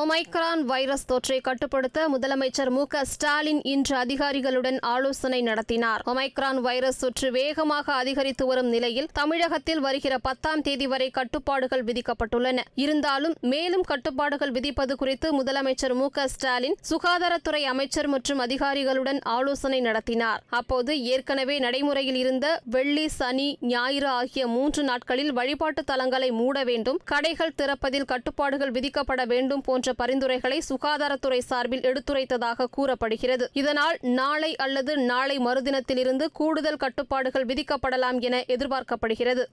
Omicron virus தொற்றை கட்டுப்படுத்த முதலமைச்சர் மு ஸ்டாலின் இன்று அதிகாரிகளுடன் ஆலோசனை நடத்தினார். ஒமைக்ரான் வைரஸ் தொற்று வேகமாக அதிகரித்து வரும் நிலையில் தமிழகத்தில் வருகிற பத்தாம் தேதி வரை கட்டுப்பாடுகள் விதிக்கப்பட்டுள்ளன. இருந்தாலும் மேலும் கட்டுப்பாடுகள் விதிப்பது குறித்து முதலமைச்சர் மு ஸ்டாலின் சுகாதாரத்துறை அமைச்சர் மற்றும் அதிகாரிகளுடன் ஆலோசனை நடத்தினார். அப்போது ஏற்கனவே நடைமுறையில் இருந்த வெள்ளி சனி ஞாயிறு ஆகிய மூன்று நாட்களில் வழிபாட்டு தலங்களை மூட வேண்டும் கடைகள் திறப்பதில் கட்டுப்பாடுகள் விதிக்கப்பட வேண்டும் போன்ற போன்ற பரிந்துரைகளை சுகாதாரத்துறை சார்பில் எடுத்துரைத்ததாக கூறப்படுகிறது. இதனால் நாளை அல்லது நாளை மறுதினத்திலிருந்து கூடுதல் கட்டுப்பாடுகள் விதிக்கப்படலாம் என எதிர்பார்க்கப்படுகிறது.